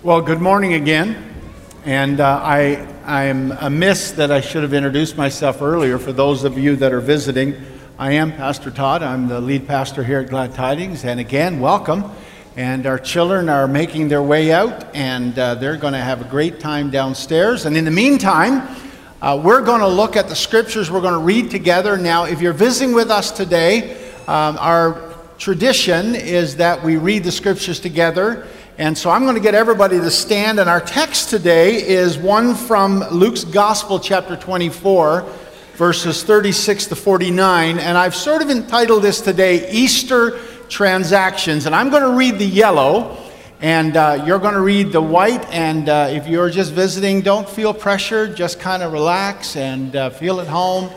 Well, good morning again. And uh, I, I'm amiss that I should have introduced myself earlier. For those of you that are visiting, I am Pastor Todd. I'm the lead pastor here at Glad Tidings. And again, welcome. And our children are making their way out, and uh, they're going to have a great time downstairs. And in the meantime, uh, we're going to look at the scriptures we're going to read together. Now, if you're visiting with us today, um, our tradition is that we read the scriptures together. And so I'm going to get everybody to stand. And our text today is one from Luke's Gospel, chapter 24, verses 36 to 49. And I've sort of entitled this today, Easter Transactions. And I'm going to read the yellow, and uh, you're going to read the white. And uh, if you're just visiting, don't feel pressured. Just kind of relax and uh, feel at home.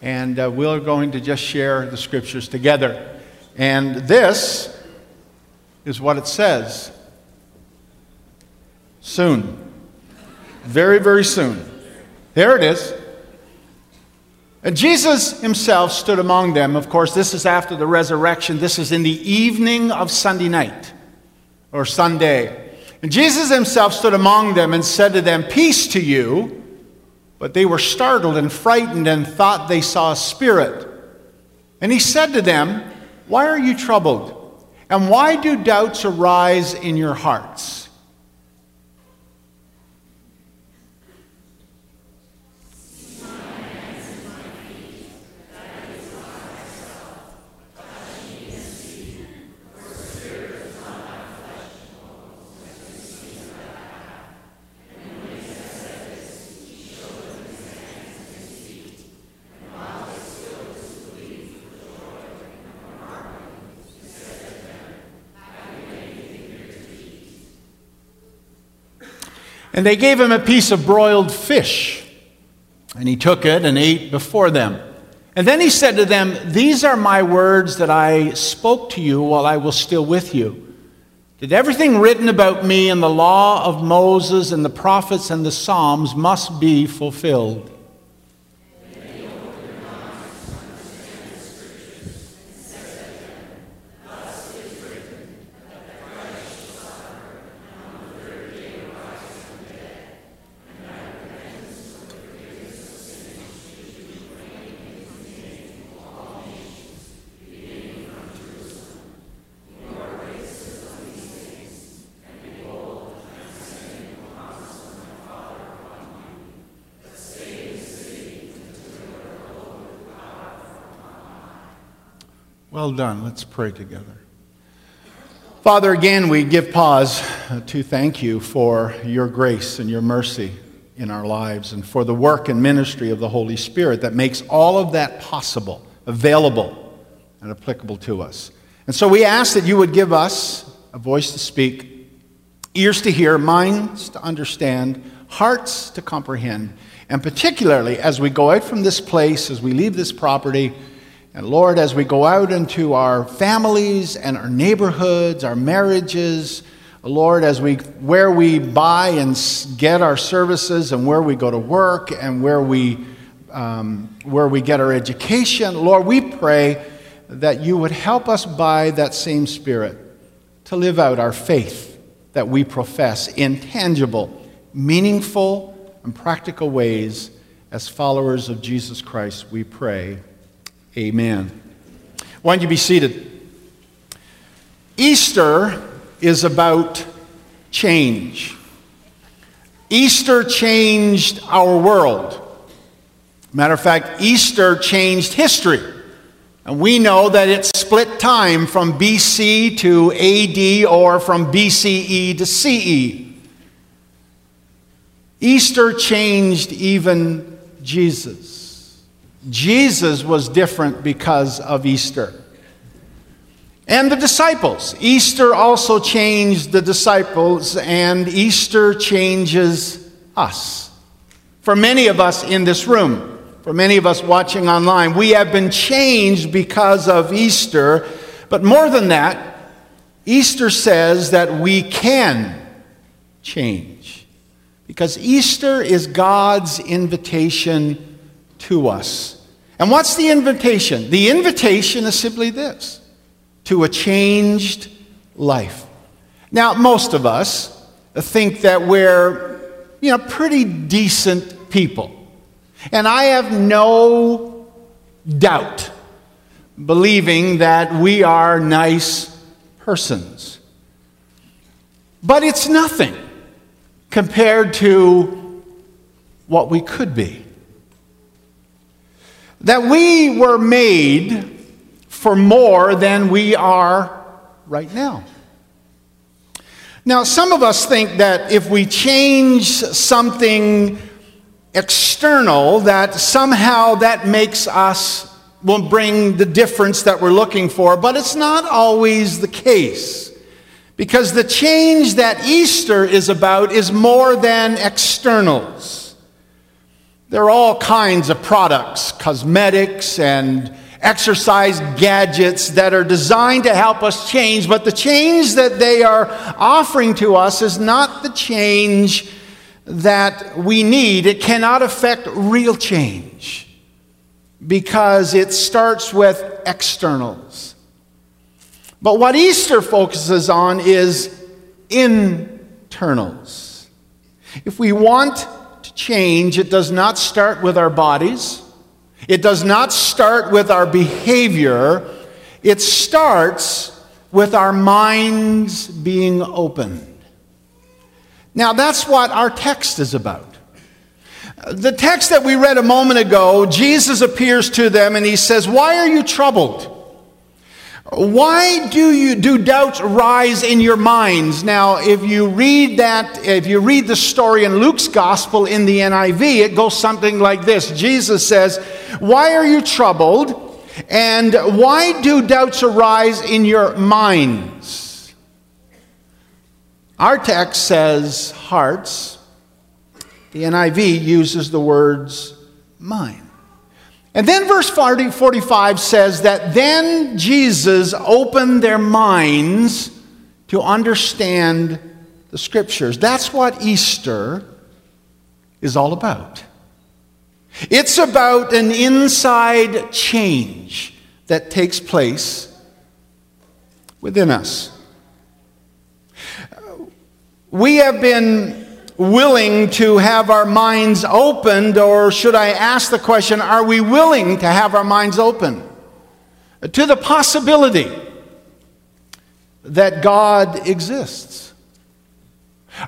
And uh, we're going to just share the scriptures together. And this is what it says. Soon. Very, very soon. There it is. And Jesus himself stood among them. Of course, this is after the resurrection. This is in the evening of Sunday night or Sunday. And Jesus himself stood among them and said to them, Peace to you. But they were startled and frightened and thought they saw a spirit. And he said to them, Why are you troubled? And why do doubts arise in your hearts? And they gave him a piece of broiled fish. And he took it and ate before them. And then he said to them, These are my words that I spoke to you while I was still with you. Did everything written about me in the law of Moses and the prophets and the Psalms must be fulfilled? Well done. Let's pray together. Father, again, we give pause to thank you for your grace and your mercy in our lives and for the work and ministry of the Holy Spirit that makes all of that possible, available, and applicable to us. And so we ask that you would give us a voice to speak, ears to hear, minds to understand, hearts to comprehend, and particularly as we go out from this place, as we leave this property, and Lord, as we go out into our families and our neighborhoods, our marriages, Lord, as we where we buy and get our services and where we go to work and where we um, where we get our education, Lord, we pray that you would help us by that same Spirit to live out our faith that we profess in tangible, meaningful, and practical ways as followers of Jesus Christ. We pray. Amen. Why don't you be seated? Easter is about change. Easter changed our world. Matter of fact, Easter changed history. And we know that it split time from BC to AD or from BCE to CE. Easter changed even Jesus. Jesus was different because of Easter. And the disciples. Easter also changed the disciples, and Easter changes us. For many of us in this room, for many of us watching online, we have been changed because of Easter. But more than that, Easter says that we can change. Because Easter is God's invitation to us. And what's the invitation? The invitation is simply this to a changed life. Now, most of us, think that we're, you know, pretty decent people. And I have no doubt believing that we are nice persons. But it's nothing compared to what we could be. That we were made for more than we are right now. Now, some of us think that if we change something external, that somehow that makes us, will bring the difference that we're looking for, but it's not always the case. Because the change that Easter is about is more than externals. There are all kinds of products, cosmetics and exercise gadgets that are designed to help us change, but the change that they are offering to us is not the change that we need. It cannot affect real change because it starts with externals. But what Easter focuses on is internals. If we want change, it does not start with our bodies. It does not start with our behavior, it starts with our minds being opened. Now, that's what our text is about. The text that we read a moment ago, Jesus appears to them and he says, Why are you troubled? Why do you do doubts rise in your minds? Now, if you read that, if you read the story in Luke's gospel in the NIV, it goes something like this. Jesus says, "Why are you troubled? And why do doubts arise in your minds?" Our text says hearts. The NIV uses the words mind. And then verse 40, 45 says that then Jesus opened their minds to understand the scriptures. That's what Easter is all about. It's about an inside change that takes place within us. We have been willing to have our minds opened, or should I ask the question, are we willing to have our minds open to the possibility that God exists?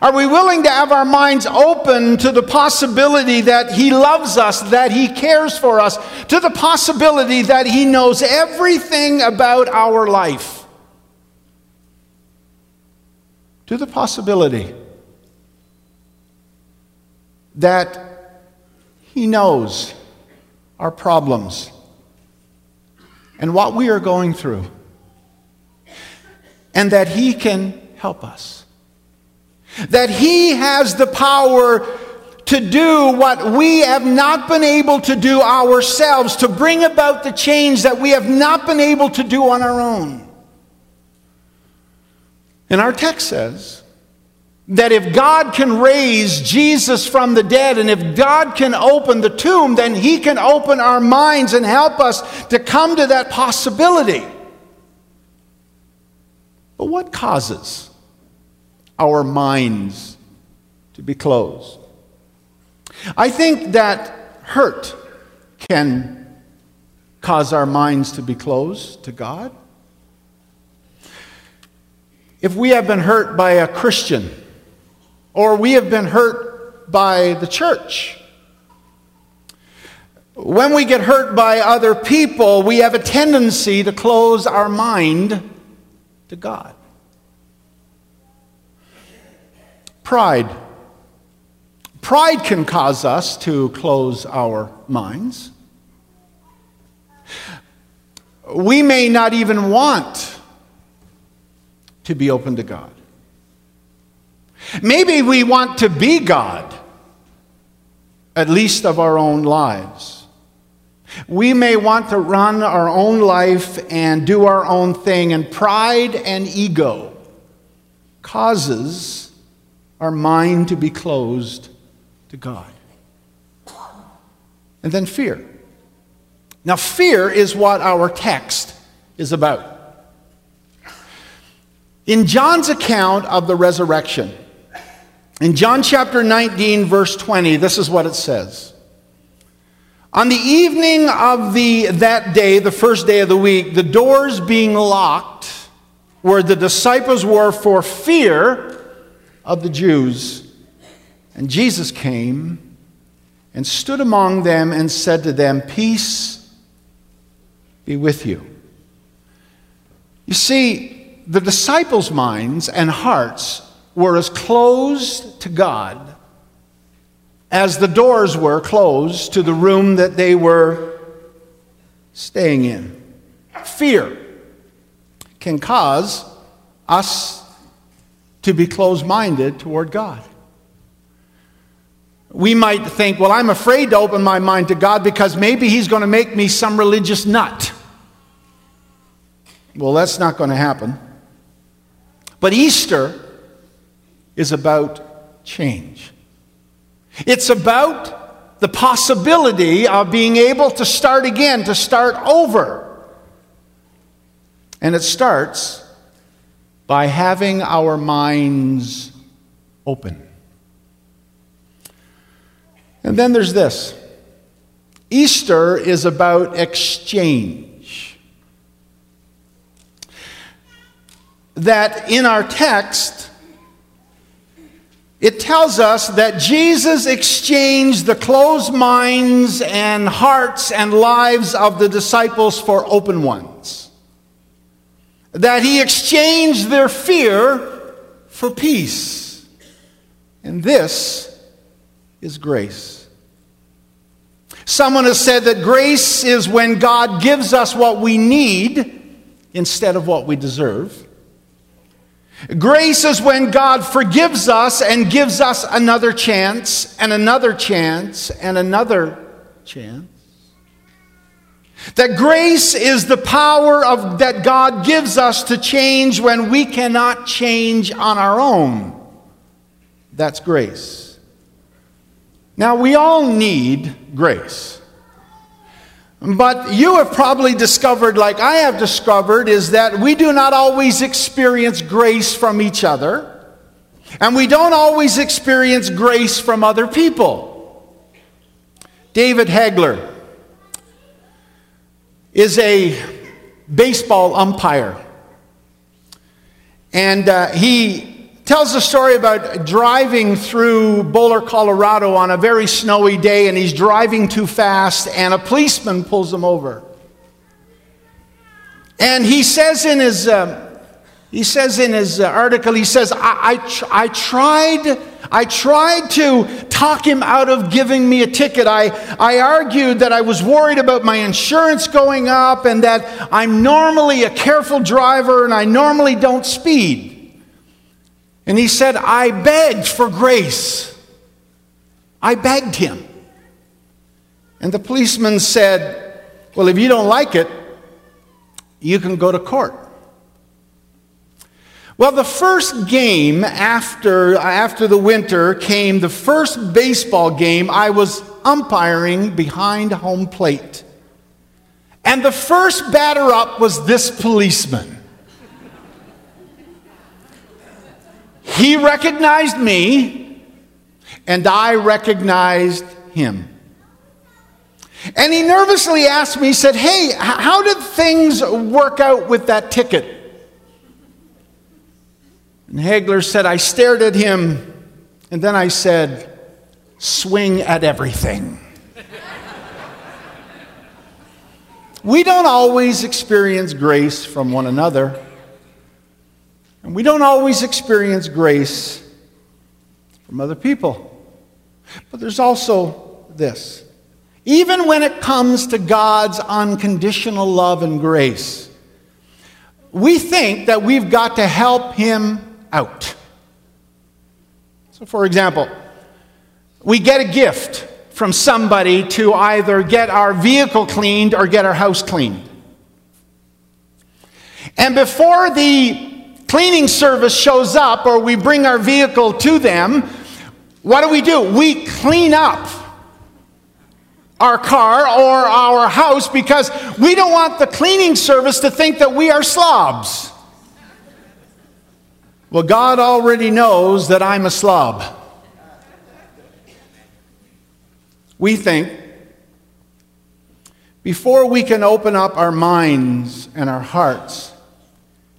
Are we willing to have our minds open to the possibility that He loves us, that He cares for us, to the possibility that He knows everything about our life? To the possibility that He knows our problems and what we are going through, and that He can help us. That He has the power to do what we have not been able to do ourselves, to bring about the change that we have not been able to do on our own. And our text says that if God can raise Jesus from the dead and if God can open the tomb, then He can open our minds and help us to come to that possibility. But what causes our minds to be closed? I think that hurt can cause our minds to be closed to God. If we have been hurt by a Christian, or we have been hurt by the church. When we get hurt by other people, we have a tendency to close our mind to God. Pride. Pride can cause us to close our minds. We may not even want to be open to God. Maybe we want to be God, at least of our own lives. We may want to run our own life and do our own thing, and pride and ego causes our mind to be closed to God. And then fear. Now, fear is what our text is about. In John's account of the resurrection, In John chapter 19, verse 20, this is what it says. On the evening of the, that day, the first day of the week, the doors being locked where the disciples were for fear of the Jews, and Jesus came and stood among them and said to them, Peace be with you. You see, the disciples' minds and hearts were as closed to God as the doors were closed to the room that they were staying in. Fear can cause us to be closed minded toward God. We might think, well, I'm afraid to open my mind to God because maybe He's going to make me some religious nut. Well, that's not going to happen. But Easter is about change. It's about the possibility of being able to start again, to start over. And it starts by having our minds open. And then there's this Easter is about exchange. That in our text, it tells us that Jesus exchanged the closed minds and hearts and lives of the disciples for open ones. That he exchanged their fear for peace. And this is grace. Someone has said that grace is when God gives us what we need instead of what we deserve. Grace is when God forgives us and gives us another chance and another chance and another chance. That grace is the power of, that God gives us to change when we cannot change on our own. That's grace. Now, we all need grace. But you have probably discovered, like I have discovered, is that we do not always experience grace from each other, and we don't always experience grace from other people. David Hagler is a baseball umpire, and uh, he tells a story about driving through Boulder, Colorado on a very snowy day, and he's driving too fast, and a policeman pulls him over. And he says in his, uh, he says in his uh, article, he says, I, I, tr- I, tried, I tried to talk him out of giving me a ticket. I, I argued that I was worried about my insurance going up and that I'm normally a careful driver and I normally don't speed. And he said, I begged for grace. I begged him. And the policeman said, Well, if you don't like it, you can go to court. Well, the first game after, after the winter came the first baseball game I was umpiring behind home plate. And the first batter up was this policeman. He recognized me, and I recognized him. And he nervously asked me, he said, Hey, how did things work out with that ticket? And Hagler said, I stared at him, and then I said, Swing at everything. we don't always experience grace from one another. And we don't always experience grace from other people. But there's also this. Even when it comes to God's unconditional love and grace, we think that we've got to help Him out. So, for example, we get a gift from somebody to either get our vehicle cleaned or get our house cleaned. And before the cleaning service shows up or we bring our vehicle to them, what do we do? We clean up our car or our house because we don't want the cleaning service to think that we are slobs. Well, God already knows that I'm a slob. We think before we can open up our minds and our hearts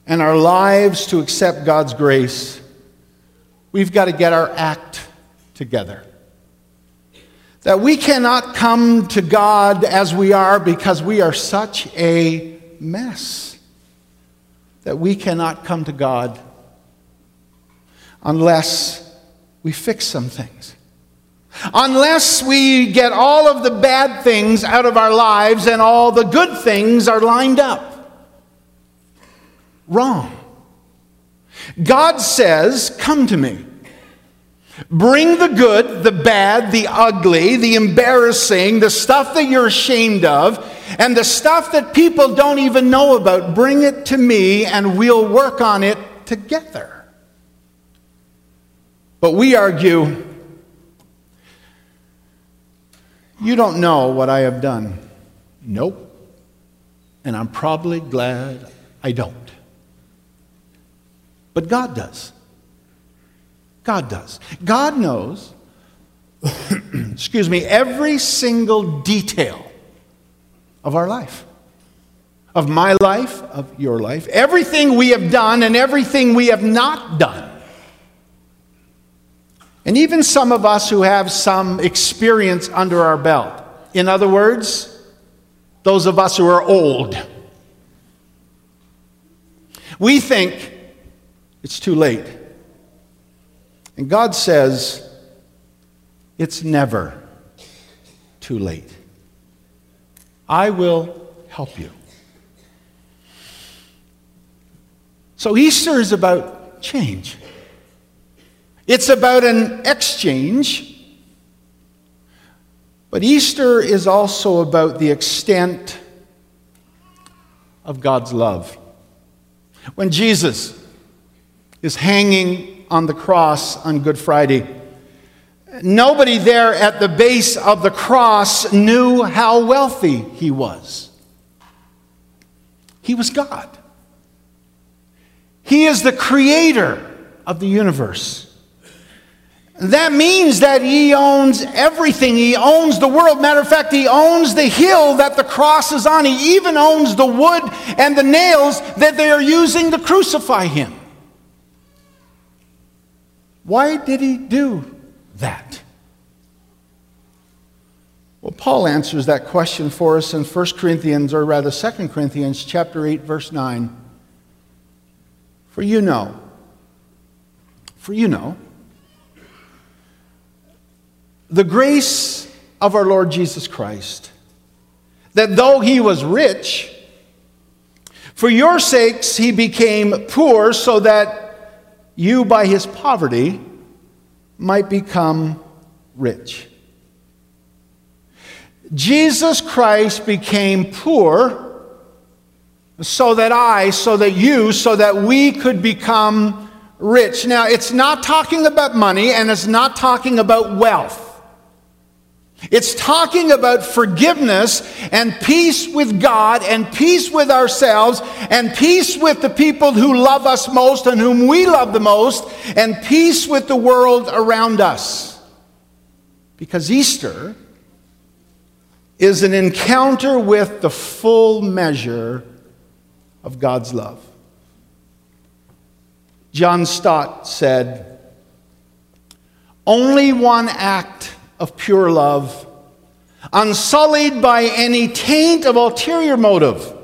and our lives to accept God's grace, we've got to get our act together. That we cannot come to God as we are because we are such a mess. That we cannot come to God unless we fix some things. Unless we get all of the bad things out of our lives and all the good things are lined up. Wrong. God says, Come to me. Bring the good, the bad, the ugly, the embarrassing, the stuff that you're ashamed of, and the stuff that people don't even know about. Bring it to me and we'll work on it together. But we argue, you don't know what I have done. Nope. And I'm probably glad I don't. But God does. God does. God knows, excuse me, every single detail of our life, of my life, of your life, everything we have done and everything we have not done. And even some of us who have some experience under our belt. In other words, those of us who are old. We think it's too late. And God says, it's never too late. I will help you. So Easter is about change. It's about an exchange. But Easter is also about the extent of God's love. When Jesus is hanging on the cross on Good Friday. Nobody there at the base of the cross knew how wealthy he was. He was God. He is the creator of the universe. That means that he owns everything. He owns the world. Matter of fact, he owns the hill that the cross is on. He even owns the wood and the nails that they are using to crucify him. Why did he do that? Well, Paul answers that question for us in 1 Corinthians, or rather 2 Corinthians chapter 8, verse 9. For you know, for you know, the grace of our Lord Jesus Christ, that though he was rich, for your sakes he became poor so that you by his poverty might become rich. Jesus Christ became poor so that I, so that you, so that we could become rich. Now, it's not talking about money and it's not talking about wealth. It's talking about forgiveness and peace with God and peace with ourselves and peace with the people who love us most and whom we love the most and peace with the world around us. Because Easter is an encounter with the full measure of God's love. John Stott said, Only one act of pure love, unsullied by any taint of ulterior motive,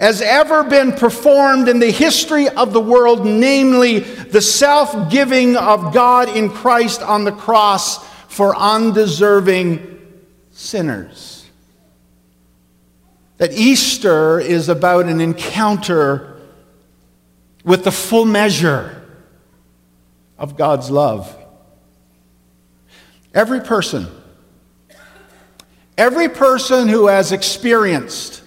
has ever been performed in the history of the world, namely the self giving of God in Christ on the cross for undeserving sinners. That Easter is about an encounter with the full measure of God's love. Every person, every person who has experienced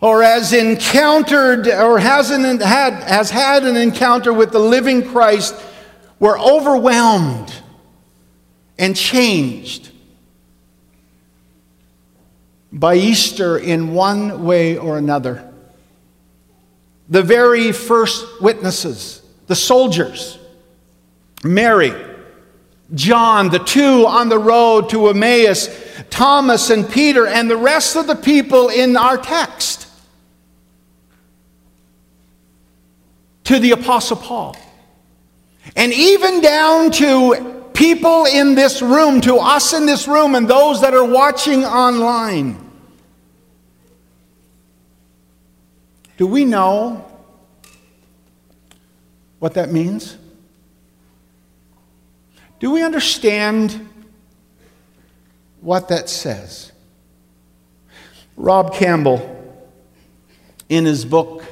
or has encountered or hasn't had, has had an encounter with the living Christ were overwhelmed and changed by Easter in one way or another. The very first witnesses, the soldiers, Mary, John, the two on the road to Emmaus, Thomas and Peter, and the rest of the people in our text, to the Apostle Paul, and even down to people in this room, to us in this room, and those that are watching online. Do we know what that means? Do we understand what that says? Rob Campbell, in his book,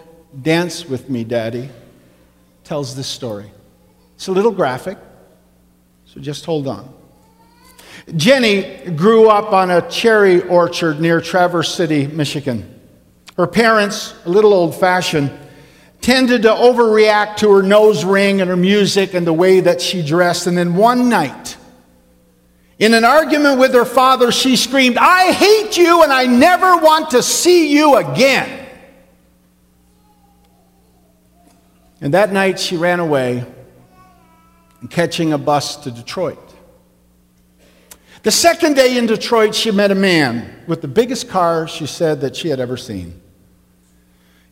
Dance with Me, Daddy, tells this story. It's a little graphic, so just hold on. Jenny grew up on a cherry orchard near Traverse City, Michigan. Her parents, a little old fashioned, tended to overreact to her nose ring and her music and the way that she dressed. And then one night, in an argument with her father, she screamed, I hate you and I never want to see you again. And that night she ran away, catching a bus to Detroit. The second day in Detroit, she met a man with the biggest car she said that she had ever seen.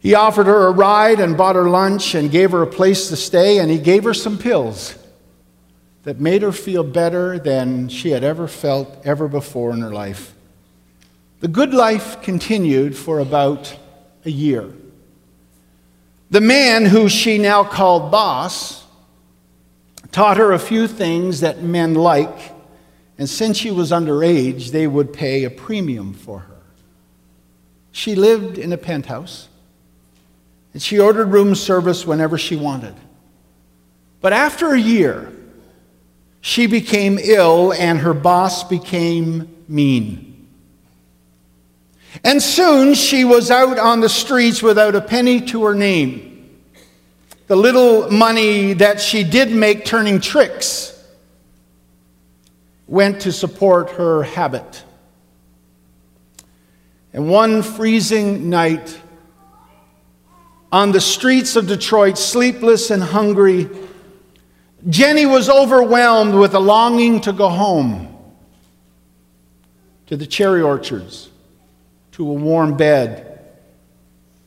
He offered her a ride and bought her lunch and gave her a place to stay, and he gave her some pills that made her feel better than she had ever felt ever before in her life. The good life continued for about a year. The man who she now called boss taught her a few things that men like, and since she was underage, they would pay a premium for her. She lived in a penthouse. And she ordered room service whenever she wanted. But after a year, she became ill and her boss became mean. And soon she was out on the streets without a penny to her name. The little money that she did make turning tricks went to support her habit. And one freezing night, on the streets of Detroit, sleepless and hungry, Jenny was overwhelmed with a longing to go home to the cherry orchards, to a warm bed,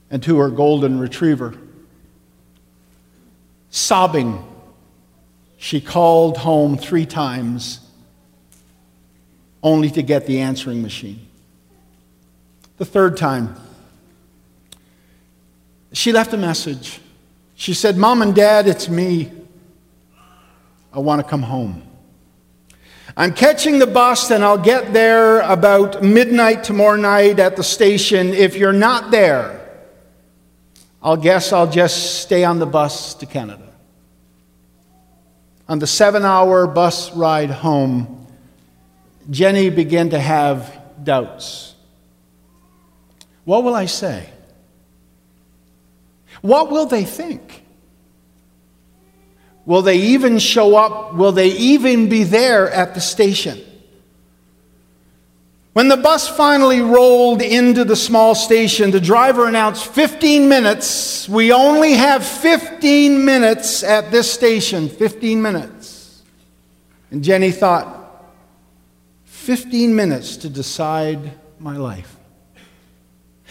and to her golden retriever. Sobbing, she called home three times, only to get the answering machine. The third time, she left a message. She said, Mom and Dad, it's me. I want to come home. I'm catching the bus and I'll get there about midnight tomorrow night at the station. If you're not there, I'll guess I'll just stay on the bus to Canada. On the seven hour bus ride home, Jenny began to have doubts. What will I say? What will they think? Will they even show up? Will they even be there at the station? When the bus finally rolled into the small station, the driver announced 15 minutes. We only have 15 minutes at this station. 15 minutes. And Jenny thought, 15 minutes to decide my life.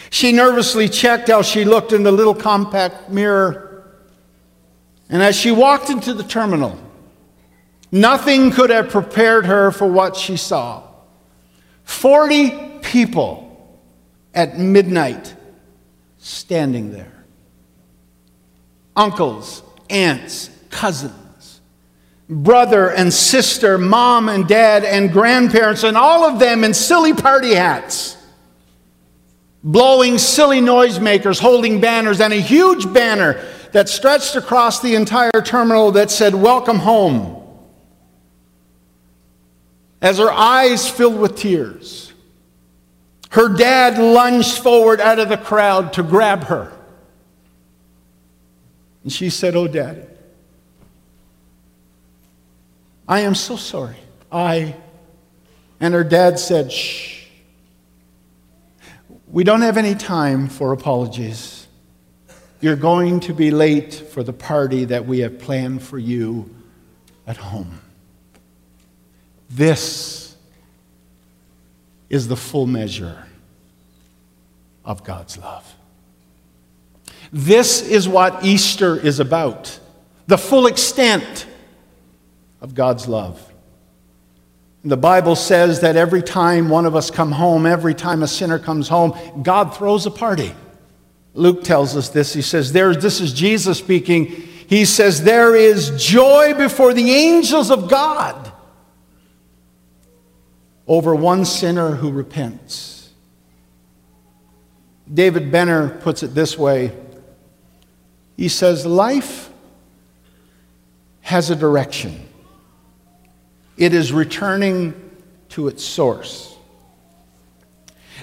She nervously checked how she looked in the little compact mirror. And as she walked into the terminal, nothing could have prepared her for what she saw. 40 people at midnight standing there uncles, aunts, cousins, brother and sister, mom and dad, and grandparents, and all of them in silly party hats blowing silly noisemakers, holding banners, and a huge banner that stretched across the entire terminal that said, Welcome home. As her eyes filled with tears, her dad lunged forward out of the crowd to grab her. And she said, Oh, Daddy, I am so sorry. I. And her dad said, Shh. We don't have any time for apologies. You're going to be late for the party that we have planned for you at home. This is the full measure of God's love. This is what Easter is about the full extent of God's love. The Bible says that every time one of us come home, every time a sinner comes home, God throws a party. Luke tells us this. He says, there, This is Jesus speaking. He says, There is joy before the angels of God over one sinner who repents. David Benner puts it this way He says, Life has a direction, it is returning to its source.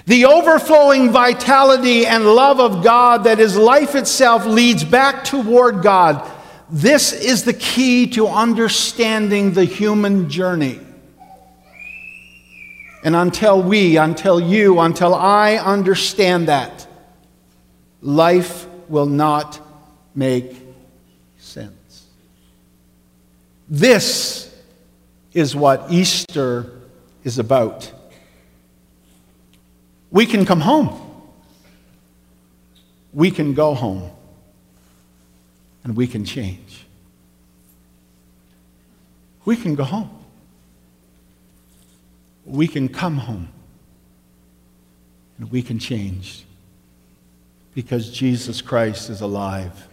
The overflowing vitality and love of God that is life itself leads back toward God. This is the key to understanding the human journey. And until we, until you, until I understand that, life will not make sense. This is what Easter is about. We can come home. We can go home. And we can change. We can go home. We can come home. And we can change. Because Jesus Christ is alive.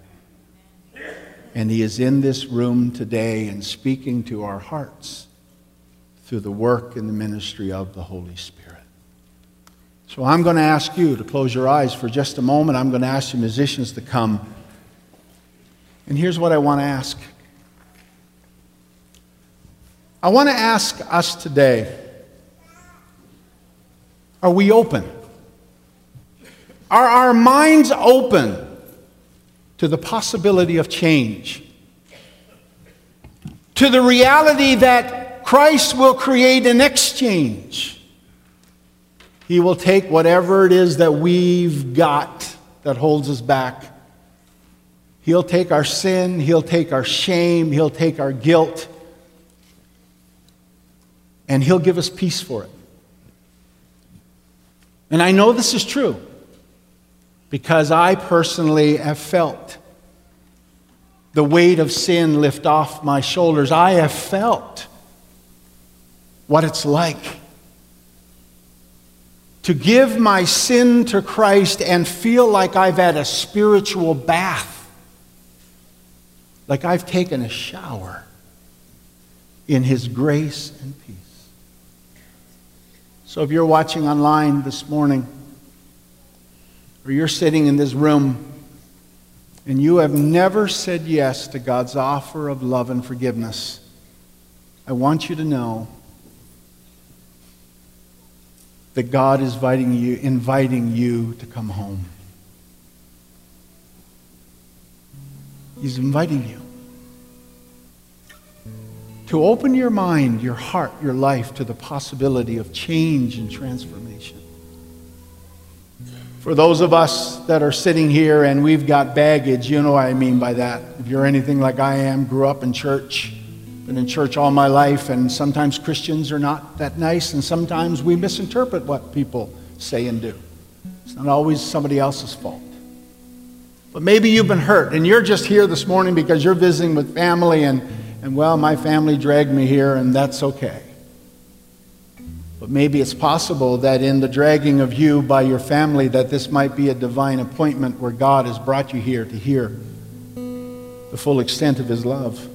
And he is in this room today and speaking to our hearts through the work and the ministry of the Holy Spirit. So I'm going to ask you to close your eyes for just a moment. I'm going to ask the musicians to come. And here's what I want to ask I want to ask us today are we open? Are our minds open to the possibility of change? To the reality that Christ will create an exchange? He will take whatever it is that we've got that holds us back. He'll take our sin, He'll take our shame, He'll take our guilt, and He'll give us peace for it. And I know this is true because I personally have felt the weight of sin lift off my shoulders. I have felt what it's like to give my sin to Christ and feel like I've had a spiritual bath, like I've taken a shower in His grace and peace. So if you're watching online this morning, or you're sitting in this room and you have never said yes to God's offer of love and forgiveness, I want you to know that God is inviting you, inviting you to come home. He's inviting you to open your mind, your heart, your life to the possibility of change and transformation. For those of us that are sitting here and we've got baggage, you know what I mean by that. If you're anything like I am, grew up in church, been in church all my life, and sometimes Christians are not that nice, and sometimes we misinterpret what people say and do. It's not always somebody else's fault. But maybe you've been hurt, and you're just here this morning because you're visiting with family, and, and well, my family dragged me here, and that's okay. But maybe it's possible that in the dragging of you by your family, that this might be a divine appointment where God has brought you here to hear the full extent of His love.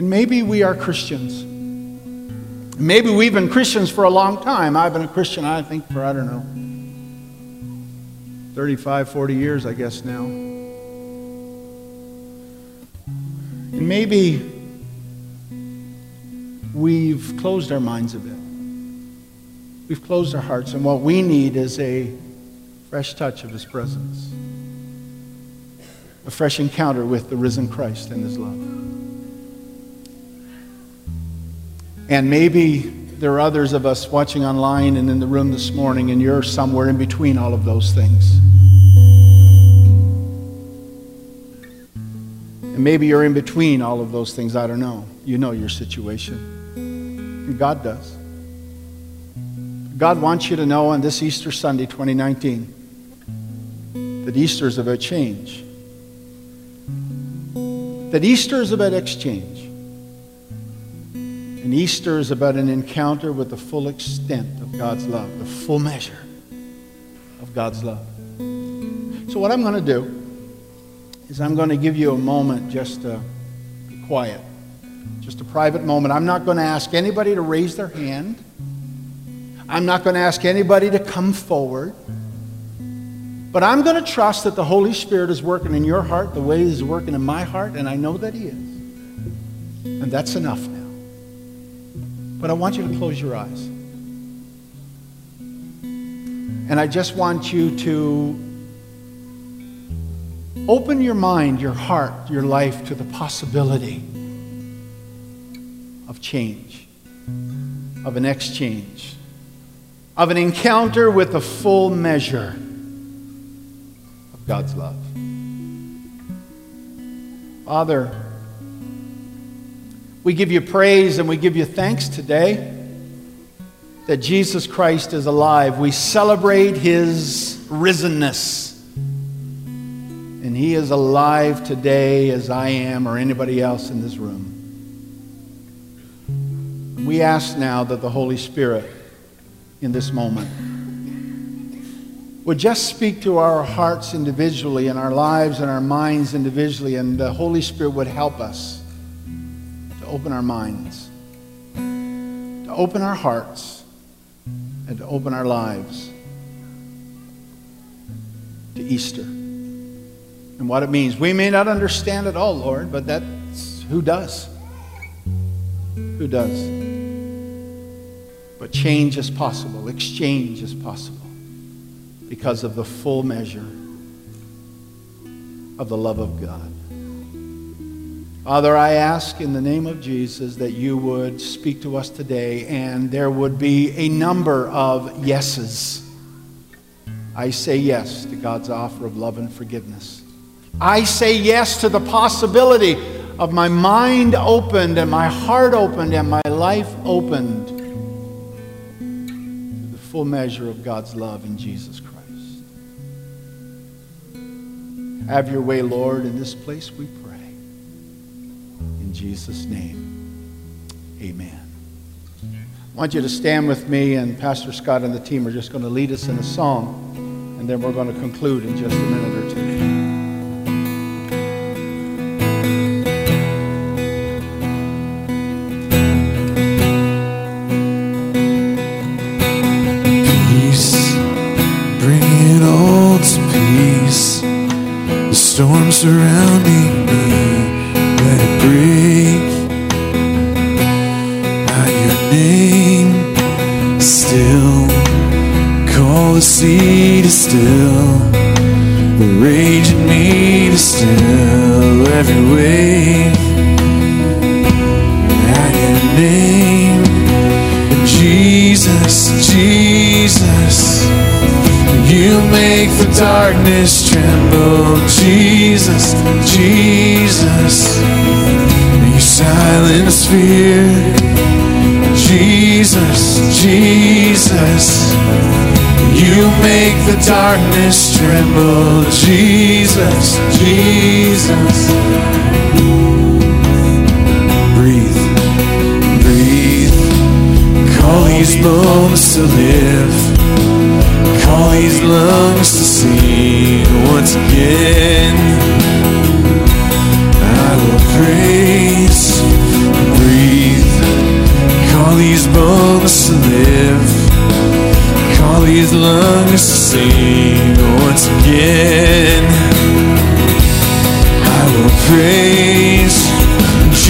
And maybe we are Christians. Maybe we've been Christians for a long time. I've been a Christian, I think, for, I don't know, 35, 40 years, I guess now. And maybe we've closed our minds a bit. We've closed our hearts, and what we need is a fresh touch of His presence, a fresh encounter with the risen Christ and His love. And maybe there are others of us watching online and in the room this morning, and you're somewhere in between all of those things. And maybe you're in between all of those things. I don't know. You know your situation. And God does. God wants you to know on this Easter Sunday, 2019, that Easter is about change. That Easter is about exchange. And Easter is about an encounter with the full extent of God's love, the full measure of God's love. So, what I'm going to do is I'm going to give you a moment just to be quiet, just a private moment. I'm not going to ask anybody to raise their hand. I'm not going to ask anybody to come forward. But I'm going to trust that the Holy Spirit is working in your heart the way He's working in my heart, and I know that He is. And that's enough now. But I want you to close your eyes. And I just want you to Open your mind, your heart, your life to the possibility of change, of an exchange, of an encounter with the full measure of God's love. Father, we give you praise and we give you thanks today that Jesus Christ is alive. We celebrate his risenness. And He is alive today as I am or anybody else in this room. We ask now that the Holy Spirit in this moment would just speak to our hearts individually and our lives and our minds individually, and the Holy Spirit would help us open our minds, to open our hearts, and to open our lives to Easter and what it means. We may not understand it all, Lord, but that's who does. Who does? But change is possible, exchange is possible because of the full measure of the love of God. Father, I ask in the name of Jesus that you would speak to us today and there would be a number of yeses. I say yes to God's offer of love and forgiveness. I say yes to the possibility of my mind opened and my heart opened and my life opened to the full measure of God's love in Jesus Christ. Have your way, Lord, in this place we pray. In Jesus' name, amen. I want you to stand with me, and Pastor Scott and the team are just going to lead us in a song, and then we're going to conclude in just a minute or two. Still, the rage in me to still every wave. At your name, Jesus, Jesus. You make the darkness tremble, Jesus, Jesus. You silence fear, Jesus, Jesus. You make the darkness tremble, Jesus, Jesus. Breathe, breathe. Call these bones to live all these lungs to sing once again. I will praise, breathe, call these bones to live, call these lungs to sing once again. I will praise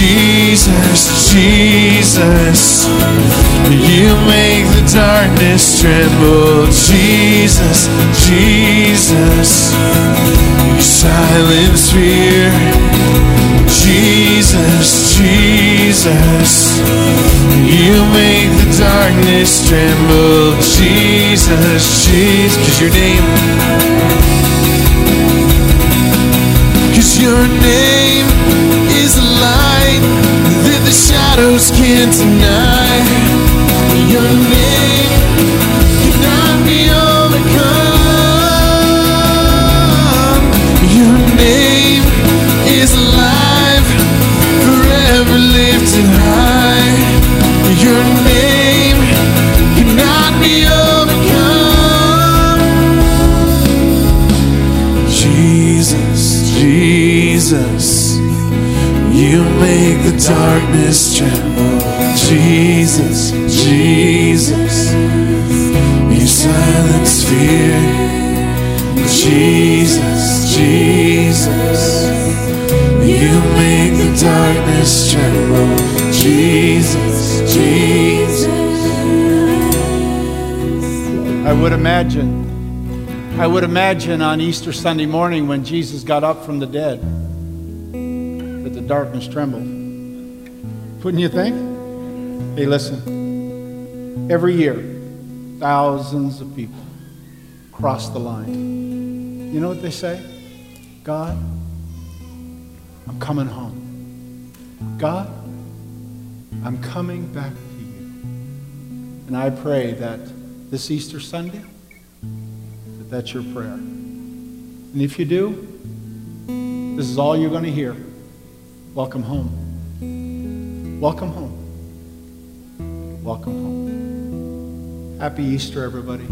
Jesus, Jesus. You make the darkness tremble, Jesus, Jesus. You silence fear, Jesus, Jesus. You make the darkness tremble, Jesus, Jesus. Cause your name, cause your name is a light that the shadows can't deny. Your name Jesus, you make the darkness tremble. Jesus, Jesus, you silence fear. Jesus, Jesus, you make the darkness tremble. Jesus, Jesus. I would imagine, I would imagine on Easter Sunday morning when Jesus got up from the dead darkness trembled. Wouldn't you think? Hey, listen. Every year, thousands of people cross the line. You know what they say? God, I'm coming home. God, I'm coming back to you. And I pray that this Easter Sunday, that that's your prayer. And if you do, this is all you're going to hear. Welcome home. Welcome home. Welcome home. Happy Easter, everybody.